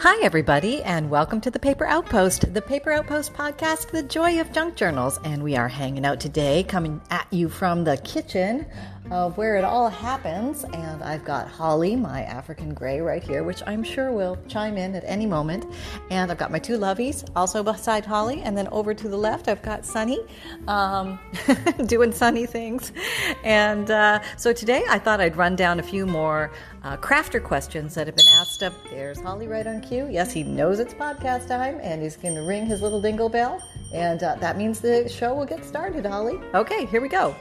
Hi, everybody, and welcome to the Paper Outpost, the Paper Outpost podcast, the joy of junk journals. And we are hanging out today, coming at you from the kitchen of where it all happens. And I've got Holly, my African gray, right here, which I'm sure will chime in at any moment. And I've got my two lovies also beside Holly. And then over to the left, I've got Sunny um, doing sunny things. And uh, so today I thought I'd run down a few more uh, crafter questions that have been asked up. There's Holly right on cue. Yes, he knows it's podcast time and he's going to ring his little dingle bell. And uh, that means the show will get started, Holly. Okay, here we go.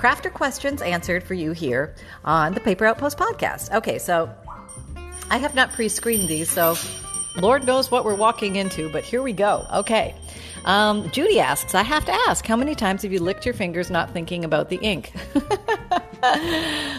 Crafter questions answered for you here on the Paper Outpost podcast. Okay, so I have not pre screened these, so Lord knows what we're walking into, but here we go. Okay. Um, Judy asks, I have to ask, how many times have you licked your fingers not thinking about the ink?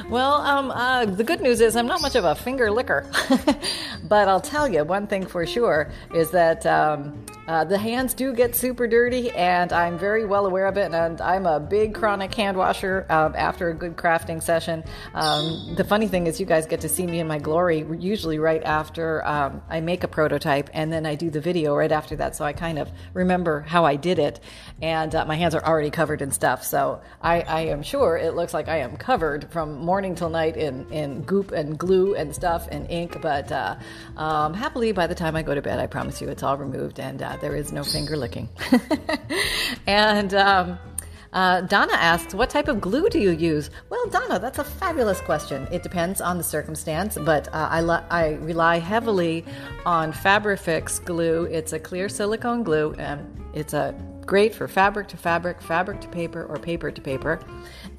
well, um, uh, the good news is I'm not much of a finger licker, but I'll tell you one thing for sure is that um, uh, the hands do get super dirty, and I'm very well aware of it. And I'm a big chronic hand washer um, after a good crafting session. Um, the funny thing is, you guys get to see me in my glory usually right after um, I make a prototype, and then I do the video right after that. So I kind of remember how I did it, and uh, my hands are already covered in stuff. So I, I am sure it looks like I am covered from morning till night in, in goop and glue and stuff and ink. But uh, um, happily, by the time I go to bed, I promise you it's all removed and uh, there is no finger licking. and um, uh, Donna asks, What type of glue do you use? Well, Donna, that's a fabulous question. It depends on the circumstance, but uh, I, lo- I rely heavily on Fabrifix glue. It's a clear silicone glue, and it's a great for fabric to fabric, fabric to paper, or paper to paper.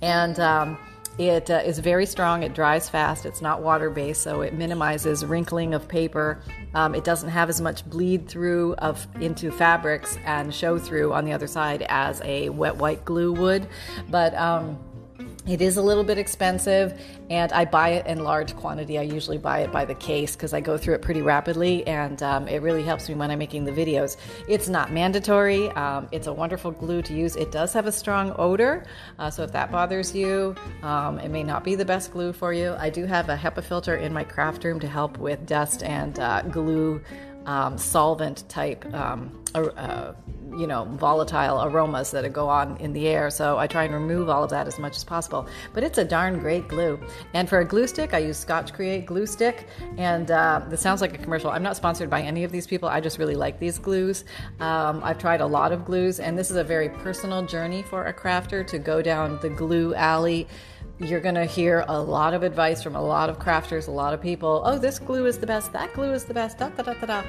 And um, it uh, is very strong, it dries fast, it's not water based, so it minimizes wrinkling of paper. Um, it doesn't have as much bleed through of into fabrics and show through on the other side as a wet white glue would. But um, it is a little bit expensive, and I buy it in large quantity. I usually buy it by the case because I go through it pretty rapidly, and um, it really helps me when I'm making the videos. It's not mandatory. Um, it's a wonderful glue to use. It does have a strong odor, uh, so if that bothers you, um, it may not be the best glue for you. I do have a HEPA filter in my craft room to help with dust and uh, glue um, solvent type. Um, uh, you know, volatile aromas that go on in the air. So I try and remove all of that as much as possible. But it's a darn great glue. And for a glue stick, I use Scotch Create glue stick. And uh, this sounds like a commercial. I'm not sponsored by any of these people. I just really like these glues. Um, I've tried a lot of glues, and this is a very personal journey for a crafter to go down the glue alley you're going to hear a lot of advice from a lot of crafters, a lot of people. Oh, this glue is the best, that glue is the best, da da da da da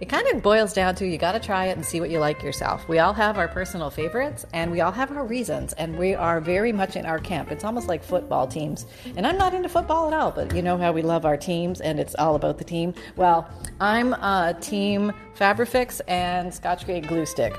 it kind of boils down to you got to try it and see what you like yourself. We all have our personal favorites and we all have our reasons, and we are very much in our camp. It's almost like football teams. And I'm not into football at all, but you know how we love our teams and it's all about the team. Well, I'm a team Fabrifix and Scotch Glue Stick.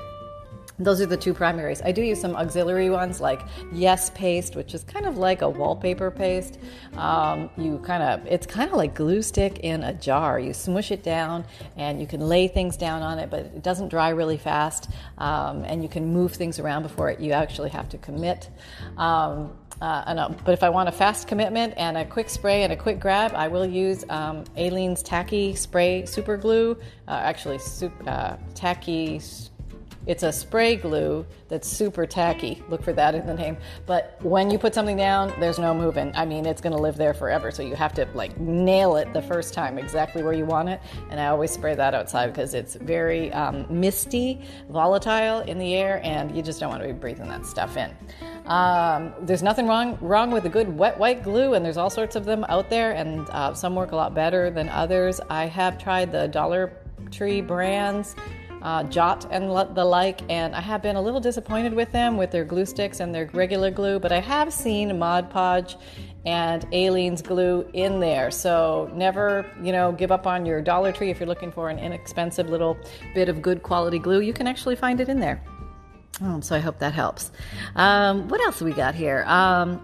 Those are the two primaries. I do use some auxiliary ones like Yes Paste, which is kind of like a wallpaper paste. Um, you kind of, it's kind of like glue stick in a jar. You smush it down and you can lay things down on it, but it doesn't dry really fast. Um, and you can move things around before it, you actually have to commit. Um, uh, but if I want a fast commitment and a quick spray and a quick grab, I will use um, Aleene's Tacky Spray Super Glue. Uh, actually, super, uh, Tacky it's a spray glue that's super tacky. Look for that in the name. But when you put something down, there's no moving. I mean, it's going to live there forever. So you have to like nail it the first time exactly where you want it. And I always spray that outside because it's very um, misty, volatile in the air, and you just don't want to be breathing that stuff in. Um, there's nothing wrong wrong with a good wet white glue, and there's all sorts of them out there, and uh, some work a lot better than others. I have tried the Dollar Tree brands uh, Jot and the like, and I have been a little disappointed with them with their glue sticks and their regular glue, but I have seen Mod Podge and Aleene's glue in there. So never, you know, give up on your Dollar Tree if you're looking for an inexpensive little bit of good quality glue. You can actually find it in there. Oh, so I hope that helps. Um, what else we got here? Um,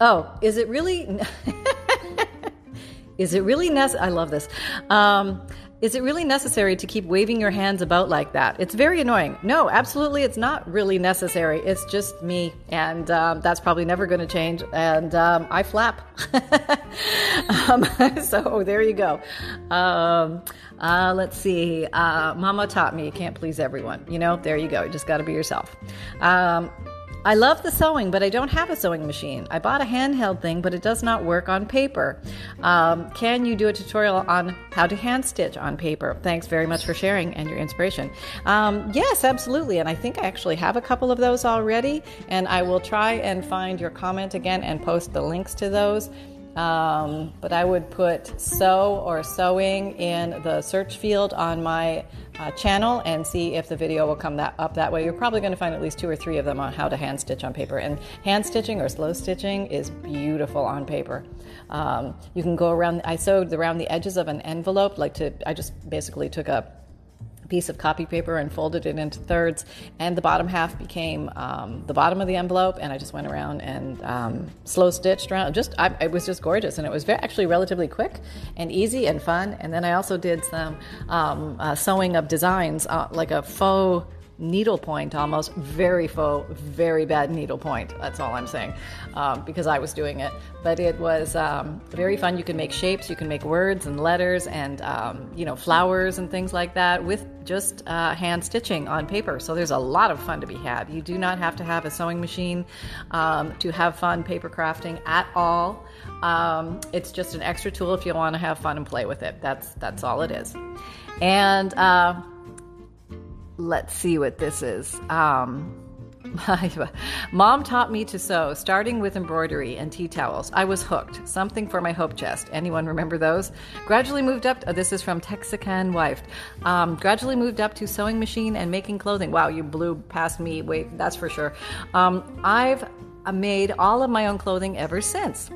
oh, is it really? is it really necessary? I love this. Um, is it really necessary to keep waving your hands about like that? It's very annoying. No, absolutely, it's not really necessary. It's just me, and um, that's probably never going to change. And um, I flap. um, so there you go. Um, uh, let's see. Uh, Mama taught me you can't please everyone. You know, there you go. You just got to be yourself. I love the sewing, but I don't have a sewing machine. I bought a handheld thing, but it does not work on paper. Um, can you do a tutorial on how to hand stitch on paper? Thanks very much for sharing and your inspiration. Um, yes, absolutely. And I think I actually have a couple of those already, and I will try and find your comment again and post the links to those. Um, but I would put sew or sewing in the search field on my uh, channel and see if the video will come that, up that way. You're probably going to find at least two or three of them on how to hand stitch on paper. And hand stitching or slow stitching is beautiful on paper. Um, you can go around, I sewed around the edges of an envelope, like to, I just basically took a piece of copy paper and folded it into thirds, and the bottom half became um, the bottom of the envelope. And I just went around and um, slow stitched around. Just I, it was just gorgeous, and it was very, actually relatively quick and easy and fun. And then I also did some um, uh, sewing of designs, uh, like a faux needlepoint almost very faux very bad needlepoint that's all i'm saying um, because i was doing it. But it was um, very fun. You can make shapes you can make words and letters and um, you know flowers and things like that with just uh, hand stitching on paper. So there's a lot of fun to be had. You do not have to have a sewing machine um, to have fun paper crafting at all. Um, it's just an extra tool if you want to have fun and play with it. That's that's all it is. And uh, let's see what this is. Um, Mom taught me to sew, starting with embroidery and tea towels. I was hooked. Something for my hope chest. Anyone remember those? Gradually moved up. To, this is from Texican Wife. Um, gradually moved up to sewing machine and making clothing. Wow, you blew past me. Wait, that's for sure. Um, I've made all of my own clothing ever since.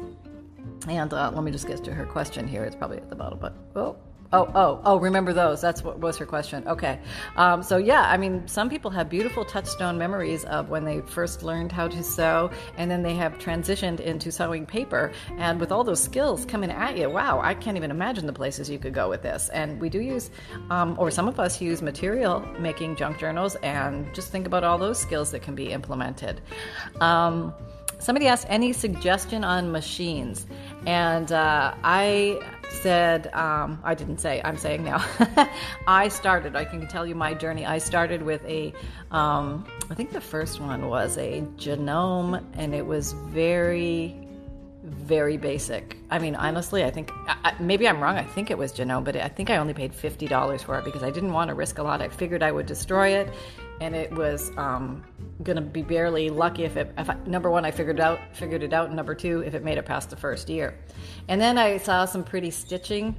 And uh, let me just get to her question here. It's probably at the bottom, but oh, Oh, oh, oh, remember those. That's what was her question. Okay. Um, so, yeah, I mean, some people have beautiful touchstone memories of when they first learned how to sew, and then they have transitioned into sewing paper. And with all those skills coming at you, wow, I can't even imagine the places you could go with this. And we do use, um, or some of us use material making junk journals, and just think about all those skills that can be implemented. Um, somebody asked any suggestion on machines, and uh, I said, um, I didn't say, I'm saying now. I started, I can tell you my journey. I started with a, um, I think the first one was a Janome, and it was very, very basic. I mean, honestly, I think I, maybe I'm wrong. I think it was Janome, but I think I only paid fifty dollars for it because I didn't want to risk a lot. I figured I would destroy it, and it was um, to be barely lucky if it. If I, number one, I figured out figured it out, and number two, if it made it past the first year. And then I saw some pretty stitching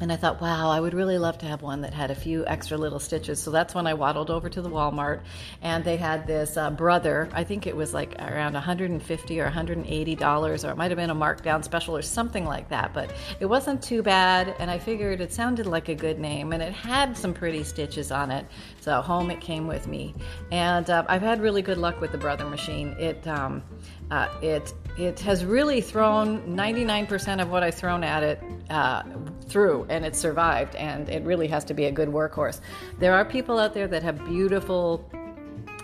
and I thought, wow, I would really love to have one that had a few extra little stitches. So that's when I waddled over to the Walmart, and they had this uh, brother. I think it was like around 150 or 180 dollars, or it might have been a markdown special or something like that. But it wasn't too bad, and I figured it sounded like a good name, and it had some pretty stitches on it. So home it came with me, and uh, I've had really good luck with the Brother machine. It um, uh, it it has really thrown 99% of what I've thrown at it uh, through, and it survived. And it really has to be a good workhorse. There are people out there that have beautiful.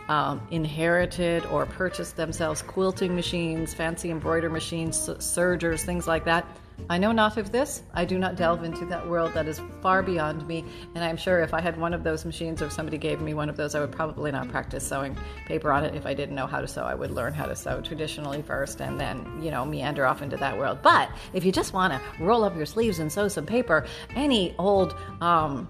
Um, inherited or purchased themselves quilting machines, fancy embroider machines, sergers, things like that. I know not of this. I do not delve into that world. That is far beyond me. And I'm sure if I had one of those machines or if somebody gave me one of those, I would probably not practice sewing paper on it. If I didn't know how to sew, I would learn how to sew traditionally first and then, you know, meander off into that world. But if you just want to roll up your sleeves and sew some paper, any old, um,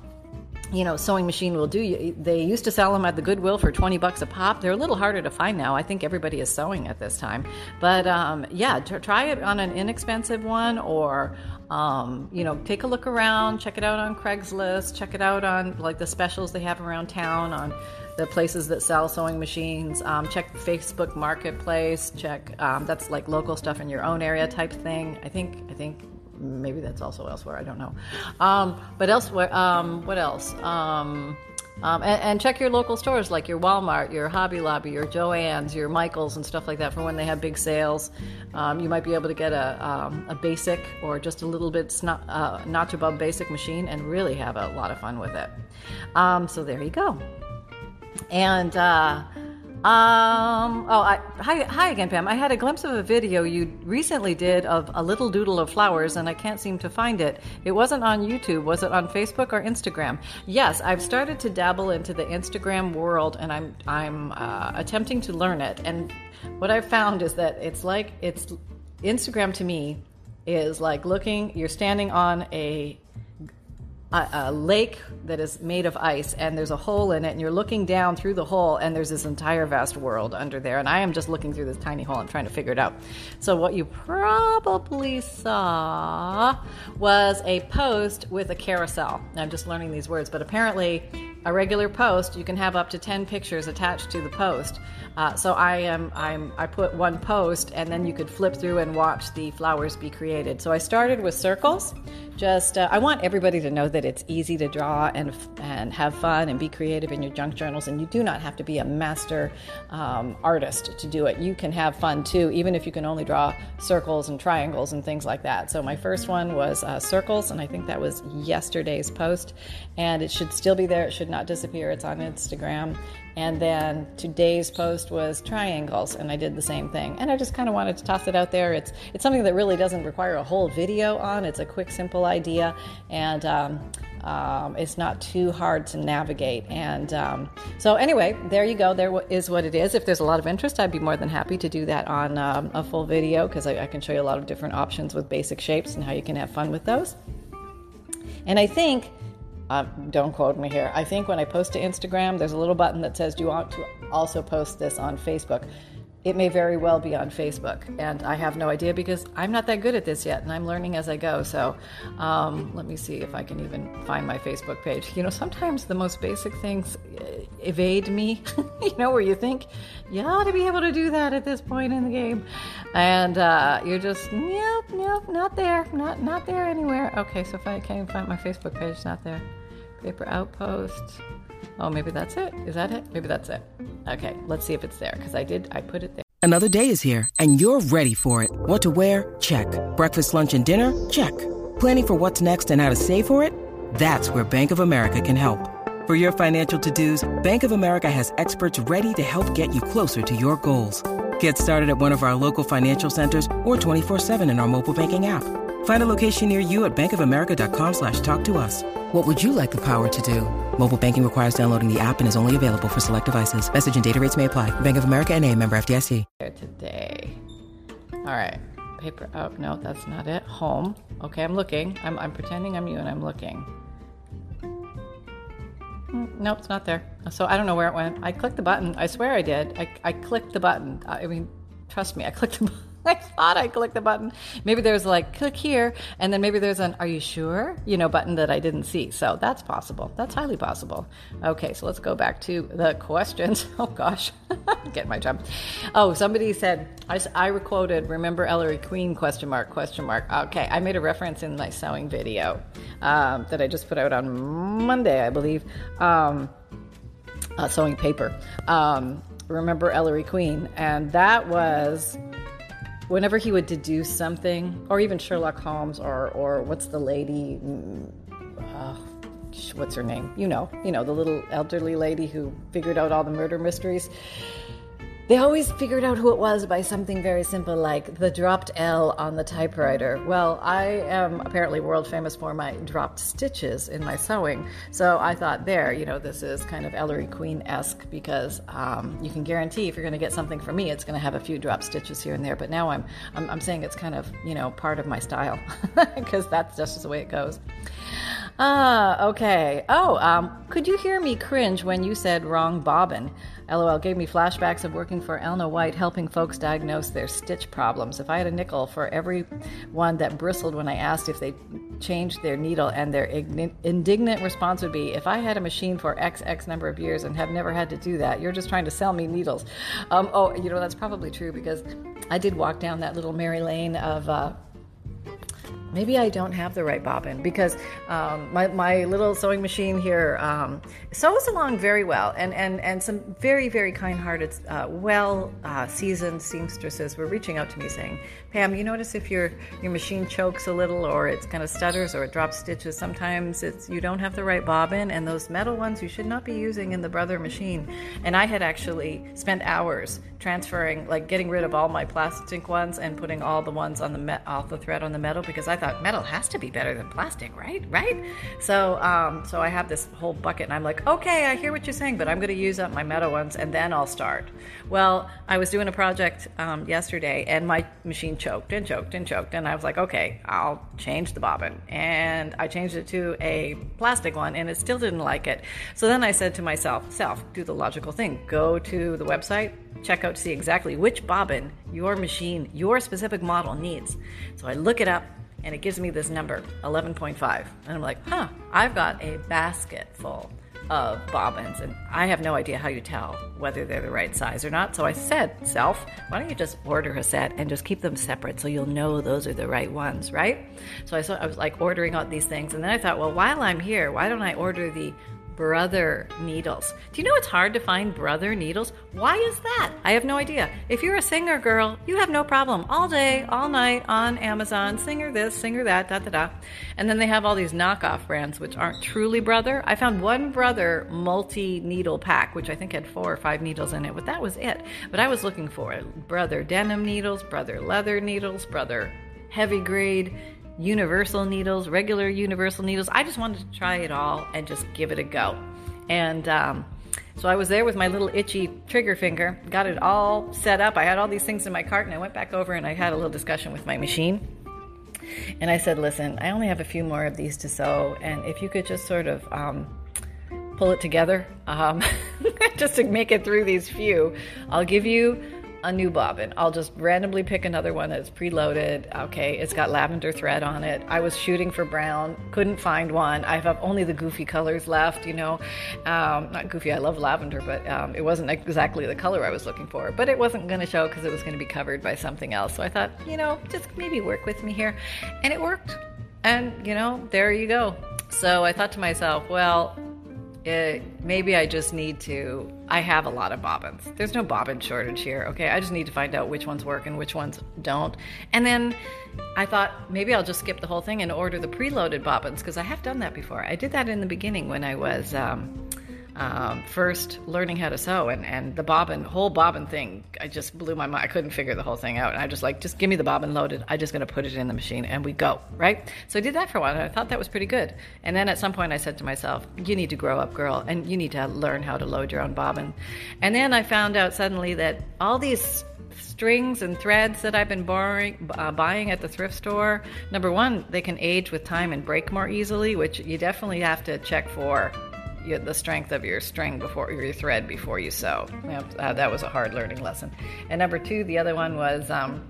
you know, sewing machine will do. They used to sell them at the Goodwill for 20 bucks a pop. They're a little harder to find now. I think everybody is sewing at this time. But um, yeah, try it on an inexpensive one or, um, you know, take a look around, check it out on Craigslist, check it out on like the specials they have around town on the places that sell sewing machines. Um, check Facebook Marketplace. Check um, that's like local stuff in your own area type thing. I think I think maybe that's also elsewhere. I don't know. Um, but elsewhere, um, what else? Um, um, and, and, check your local stores like your Walmart, your Hobby Lobby, your Joann's, your Michaels, and stuff like that for when they have big sales. Um, you might be able to get a, um, a basic or just a little bit snot, uh, notch above basic machine and really have a lot of fun with it. so there you go. And uh, um, oh, I, hi, hi again, Pam. I had a glimpse of a video you recently did of a little doodle of flowers, and I can't seem to find it. It wasn't on YouTube. Was it on Facebook or Instagram? Yes, I've started to dabble into the Instagram world, and I'm I'm uh, attempting to learn it. And what I've found is that it's like it's Instagram to me is like looking. You're standing on a a, a, lake that is made of ice and there's a hole in it and you're looking down through the hole and there's this entire vast world under there and i am just looking through this tiny hole I'm trying to figure it out so what you probably saw was a post with a carousel i'm just learning these words but apparently a regular post you can have up to 10 pictures attached to the post uh, so I am I'm I put one post and then you could flip through and watch the flowers be created. So I started with circles. Just uh, I want everybody to know that it's easy to draw and and have fun and be creative in your junk journals. And you do not have to be a master um, artist to do it. You can have fun too, even if you can only draw circles and triangles and things like that. So my first one was uh, circles, and I think that was yesterday's post, and it should still be there. It should not disappear. It's on Instagram. And then today's post was triangles, and I did the same thing. And I just kind of wanted to toss it out there. It's it's something that really doesn't require a whole video on. It's a quick, simple idea, and um, um, it's not too hard to navigate. And um, so, anyway, there you go. There is what it is. If there's a lot of interest, I'd be more than happy to do that on um, a full video because I, I can show you a lot of different options with basic shapes and how you can have fun with those. And I think uh, don't quote me here. I think when I post to Instagram, there's a little button that says, Do you want to also post this on Facebook? It may very well be on Facebook, and I have no idea because I'm not that good at this yet, and I'm learning as I go. So, um, let me see if I can even find my Facebook page. You know, sometimes the most basic things uh, evade me. you know, where you think you ought to be able to do that at this point in the game, and uh, you're just nope, nope, not there, not not there anywhere. Okay, so if I can't even find my Facebook page, not there. Paper outpost. Oh, maybe that's it. Is that it? Maybe that's it. Okay, let's see if it's there because I did. I put it there. Another day is here and you're ready for it. What to wear? Check. Breakfast, lunch, and dinner? Check. Planning for what's next and how to save for it? That's where Bank of America can help. For your financial to-dos, Bank of America has experts ready to help get you closer to your goals. Get started at one of our local financial centers or 24-7 in our mobile banking app. Find a location near you at bankofamerica.com slash talk to us. What would you like the power to do? Mobile banking requires downloading the app and is only available for select devices. Message and data rates may apply. Bank of America and a member FDIC. Today. All right. Paper out. Oh, no, that's not it. Home. Okay, I'm looking. I'm, I'm pretending I'm you and I'm looking. Mm, nope, it's not there. So I don't know where it went. I clicked the button. I swear I did. I, I clicked the button. I mean, trust me, I clicked the button. I thought I clicked the button. Maybe there's like click here, and then maybe there's an "Are you sure?" you know button that I didn't see. So that's possible. That's highly possible. Okay, so let's go back to the questions. Oh gosh, get my job. Oh, somebody said I, I quoted "Remember Ellery Queen?" question mark question mark. Okay, I made a reference in my sewing video um, that I just put out on Monday, I believe. Um, uh, sewing paper. Um, remember Ellery Queen, and that was whenever he would deduce something, or even Sherlock Holmes, or or what's the lady, uh, what's her name? You know, you know, the little elderly lady who figured out all the murder mysteries. They always figured out who it was by something very simple like the dropped L on the typewriter. Well, I am apparently world famous for my dropped stitches in my sewing. So I thought, there, you know, this is kind of Ellery Queen esque because um, you can guarantee if you're going to get something from me, it's going to have a few drop stitches here and there. But now I'm, I'm, I'm saying it's kind of, you know, part of my style because that's just the way it goes. Ah, okay. Oh, um, could you hear me cringe when you said wrong bobbin? LOL gave me flashbacks of working for Elna White, helping folks diagnose their stitch problems. If I had a nickel for every one that bristled when I asked if they changed their needle, and their indignant response would be, "If I had a machine for X X number of years and have never had to do that, you're just trying to sell me needles." Um, oh, you know that's probably true because I did walk down that little Mary Lane of. Uh, maybe I don't have the right bobbin because um, my, my little sewing machine here um, sews along very well. And, and, and some very, very kind hearted, uh, well uh, seasoned seamstresses were reaching out to me saying, Pam, you notice if your, your machine chokes a little or it's kind of stutters or it drops stitches, sometimes it's you don't have the right bobbin, and those metal ones you should not be using in the Brother machine. And I had actually spent hours transferring, like getting rid of all my plastic ones and putting all the ones on the me- off the thread on the metal because I thought metal has to be better than plastic, right? Right? So, um, so I have this whole bucket, and I'm like, okay, I hear what you're saying, but I'm going to use up my metal ones and then I'll start. Well, I was doing a project um, yesterday, and my machine choked and choked and choked, and I was like, okay, I'll change the bobbin, and I changed it to a plastic one, and it still didn't like it. So then I said to myself, self, do the logical thing, go to the website, check out to see exactly which bobbin your machine, your specific model needs. So I look it up and it gives me this number, 11.5. And I'm like, huh, I've got a basket full of bobbins, and I have no idea how you tell whether they're the right size or not. So I said, Self, why don't you just order a set and just keep them separate so you'll know those are the right ones, right? So I, I was like ordering out these things, and then I thought, well, while I'm here, why don't I order the brother needles. Do you know it's hard to find brother needles? Why is that? I have no idea. If you're a singer girl, you have no problem all day, all night on Amazon, singer this, singer that, da da da. And then they have all these knockoff brands which aren't truly brother. I found one brother multi needle pack, which I think had four or five needles in it, but that was it. But I was looking for brother denim needles, brother leather needles, brother heavy grade universal needles, regular universal needles. I just wanted to try it all and just give it a go. And um, so I was there with my little itchy trigger finger, got it all set up. I had all these things in my cart, and I went back over and I had a little discussion with my machine. And I said, Listen, I only have a few more of these to sew, and if you could just sort of um, pull it together, um, just to make it through these few, I'll give you a new bobbin. I'll just randomly pick another one that's preloaded. Okay, it's got lavender thread on it. I was shooting for brown, couldn't find one. I have only the goofy colors left, you know. Um, not goofy, I love lavender, but um, it wasn't exactly the color I was looking for. But it wasn't going to show because it was going to be covered by something else. So I thought, you know, just maybe work with me here. And it worked. And, you know, there you go. So I thought to myself, well, it, maybe I just need to. I have a lot of bobbins. There's no bobbin shortage here, okay? I just need to find out which ones work and which ones don't. And then I thought maybe I'll just skip the whole thing and order the preloaded bobbins because I have done that before. I did that in the beginning when I was. Um, um, first learning how to sew and, and the bobbin whole bobbin thing i just blew my mind. I couldn't figure the whole thing out. And i just like just give me the bobbin loaded. I'm just going to put it in the machine and we go right? So i did that for a while and i thought that was pretty good. And then at some point i said to myself you need to grow up girl and you need to learn how to load your own bobbin. And then i found out suddenly that all these strings and threads that I've been borrowing, uh, buying at the thrift store, number one, they can age with time and break more easily, which you definitely have to check for you, the strength of your string before your thread before you sew. Uh, that was a hard learning lesson. And number two, the other one was um,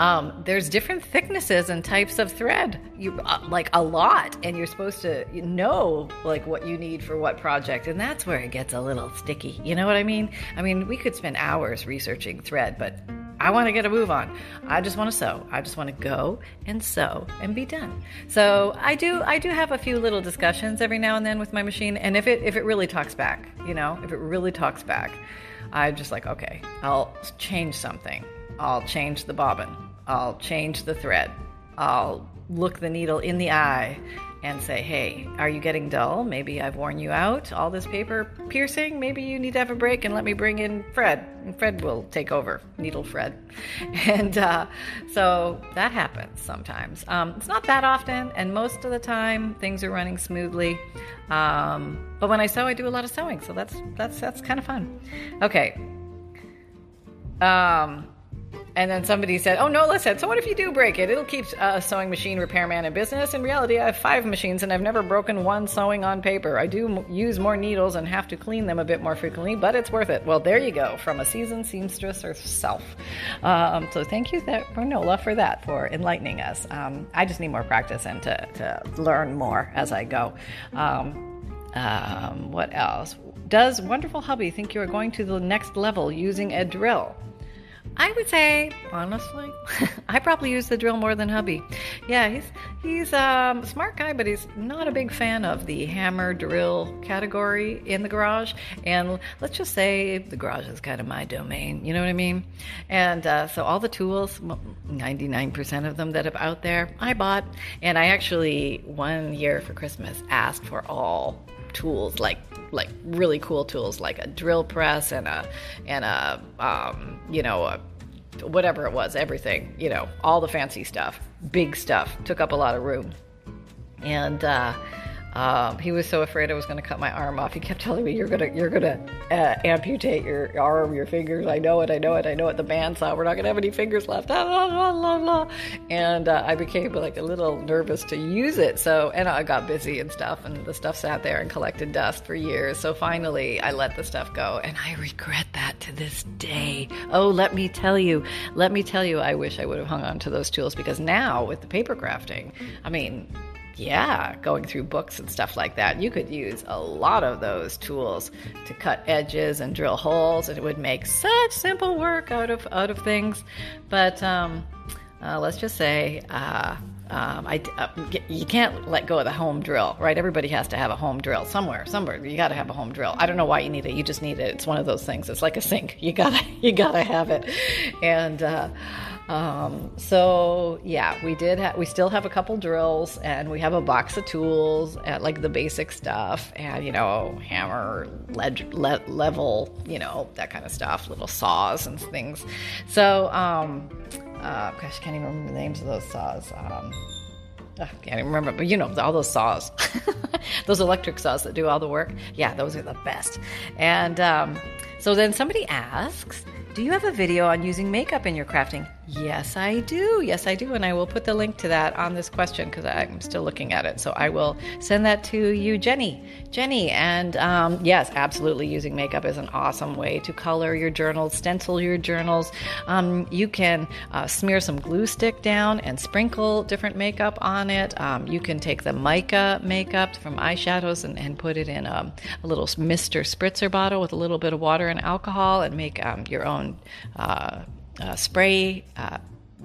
um, there's different thicknesses and types of thread, you uh, like a lot, and you're supposed to know like what you need for what project, and that's where it gets a little sticky. You know what I mean? I mean, we could spend hours researching thread, but I want to get a move on. I just want to sew. I just want to go and sew and be done. So I do I do have a few little discussions every now and then with my machine and if it if it really talks back, you know, if it really talks back, I'm just like, okay, I'll change something. I'll change the bobbin. I'll change the thread. I'll look the needle in the eye and say, hey, are you getting dull? Maybe I've worn you out. All this paper piercing, maybe you need to have a break and let me bring in Fred. And Fred will take over, Needle Fred. And uh, so that happens sometimes. Um, it's not that often, and most of the time things are running smoothly. Um, but when I sew, I do a lot of sewing, so that's that's that's kind of fun. Okay. Um, and then somebody said, "Oh no, listen. So what if you do break it? It'll keep a sewing machine repairman in business." In reality, I have five machines, and I've never broken one sewing on paper. I do use more needles and have to clean them a bit more frequently, but it's worth it. Well, there you go, from a seasoned seamstress herself. Um, so thank you, there, Nola, for that, for enlightening us. Um, I just need more practice and to, to learn more as I go. Um, um, what else? Does Wonderful Hubby think you are going to the next level using a drill? I would say, honestly, I probably use the drill more than hubby. Yeah, he's he's um, a smart guy, but he's not a big fan of the hammer drill category in the garage. And let's just say the garage is kind of my domain. You know what I mean? And uh, so all the tools, 99% of them that are out there, I bought. And I actually one year for Christmas asked for all tools like like really cool tools like a drill press and a and a um, you know a, whatever it was everything you know all the fancy stuff big stuff took up a lot of room. And uh, um, he was so afraid I was going to cut my arm off. He kept telling me, "You're gonna, you're gonna uh, amputate your arm, your fingers. I know it, I know it, I know it." The bandsaw, we're not gonna have any fingers left. and uh, I became like a little nervous to use it. So, and I got busy and stuff, and the stuff sat there and collected dust for years. So finally, I let the stuff go, and I regret that to this day. Oh, let me tell you, let me tell you, I wish I would have hung on to those tools because now with the paper crafting, I mean yeah, going through books and stuff like that, you could use a lot of those tools to cut edges and drill holes, and it would make such simple work out of out of things. But um, uh, let's just say. Uh, um, I, uh, you can't let go of the home drill, right? Everybody has to have a home drill somewhere. Somewhere you got to have a home drill. I don't know why you need it. You just need it. It's one of those things. It's like a sink. You gotta you gotta have it. And uh, um, so yeah, we did. Ha- we still have a couple drills, and we have a box of tools, and, like the basic stuff, and you know, hammer, led- le- level, you know, that kind of stuff, little saws and things. So, um, uh, gosh, I can't even remember the names of those saws. Um, I can't even remember, but you know, all those saws, those electric saws that do all the work. Yeah, those are the best. And um, so then somebody asks, Do you have a video on using makeup in your crafting? Yes, I do. Yes, I do. And I will put the link to that on this question because I'm still looking at it. So I will send that to you, Jenny. Jenny. And um, yes, absolutely. Using makeup is an awesome way to color your journals, stencil your journals. Um, you can uh, smear some glue stick down and sprinkle different makeup on it. Um, you can take the mica makeup from eyeshadows and, and put it in a, a, little Mr. Spritzer bottle with a little bit of water and alcohol and make um, your own. Uh, uh, spray uh,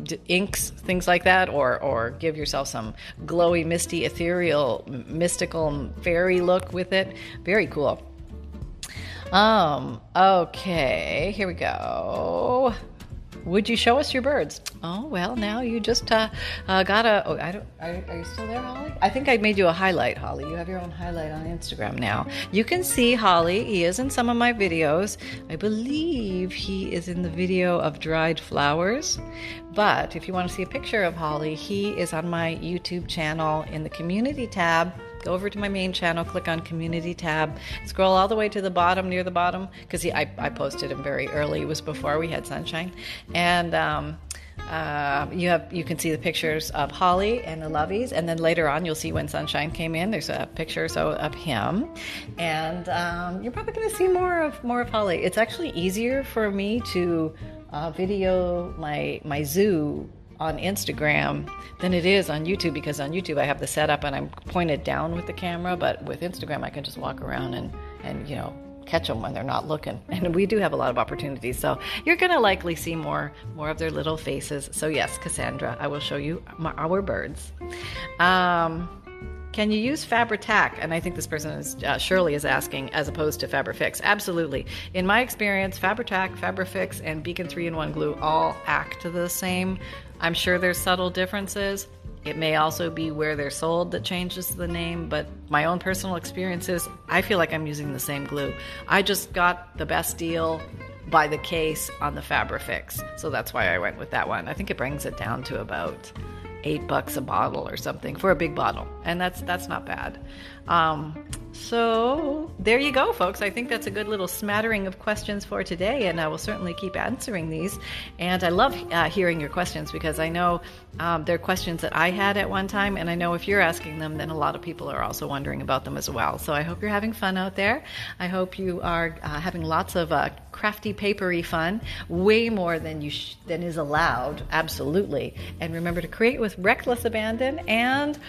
d- inks, things like that, or or give yourself some glowy, misty, ethereal, mystical fairy look with it. Very cool. Um. Okay. Here we go. Would you show us your birds? Oh well, now you just uh, uh, got a. Oh, I don't. Are, are, you still there, Holly? I think I made you a highlight, Holly. You have your own highlight on Instagram now. You can see Holly. He is in some of my videos. I believe he is in the video of dried flowers. But if you want to see a picture of Holly, he is on my YouTube channel in the community tab go over to my main channel, click on community tab, scroll all the way to the bottom, near the bottom, because I, I posted him very early. It was before we had sunshine. And um, uh, you have you can see the pictures of Holly and the Loveys, and then later on you'll see when Sunshine came in. There's a picture so of him, and um, you're probably going to see more of more of Holly. It's actually easier for me to uh, video my my zoo on Instagram than it is on YouTube because on YouTube I have the setup and I'm pointed down with the camera, but with Instagram I can just walk around and and you know catch them when they're not looking. And we do have a lot of opportunities, so you're going to likely see more more of their little faces. So yes, Cassandra, I will show you our birds. Um, can you use Fabri-Tac? And I think this person is uh, Shirley is asking, as opposed to Fabri-Fix. Absolutely. In my experience, Fabri-Tac, Fabri-Fix, and Beacon 3-in-1 glue all act the same. I'm sure there's subtle differences. It may also be where they're sold that changes the name, but my own personal experiences, I feel like I'm using the same glue. I just got the best deal by the case on the Fabri-Fix, so that's why I went with that one. I think it brings it down to about eight bucks a bottle or something for a big bottle, and that's that's not bad. Um, So there you go, folks. I think that's a good little smattering of questions for today, and I will certainly keep answering these. And I love uh, hearing your questions because I know um, they're questions that I had at one time, and I know if you're asking them, then a lot of people are also wondering about them as well. So I hope you're having fun out there. I hope you are uh, having lots of uh, crafty, papery fun, way more than you sh- than is allowed. Absolutely. And remember to create with reckless abandon and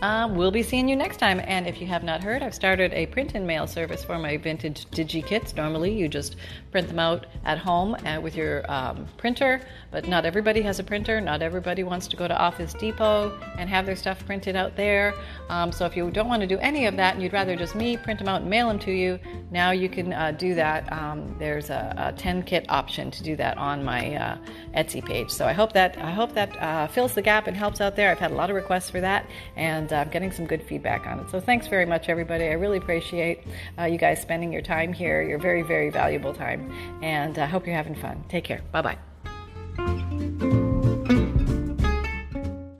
um, we'll be seeing you next time. And if you have not heard, I've started a print and mail service for my vintage digi kits. Normally, you just print them out at home uh, with your um, printer, but not everybody has a printer. Not everybody wants to go to Office Depot and have their stuff printed out there. Um, so if you don't want to do any of that and you'd rather just me print them out and mail them to you, now you can uh, do that. Um, there's a, a, 10 kit option to do that on my uh, Etsy page. So I hope that I hope that uh, fills the gap and helps out there. I've had a lot of requests for that. And and I'm uh, getting some good feedback on it. So thanks very much, everybody. I really appreciate uh, you guys spending your time here, your very, very valuable time, and I hope you're having fun. Take care. Bye bye.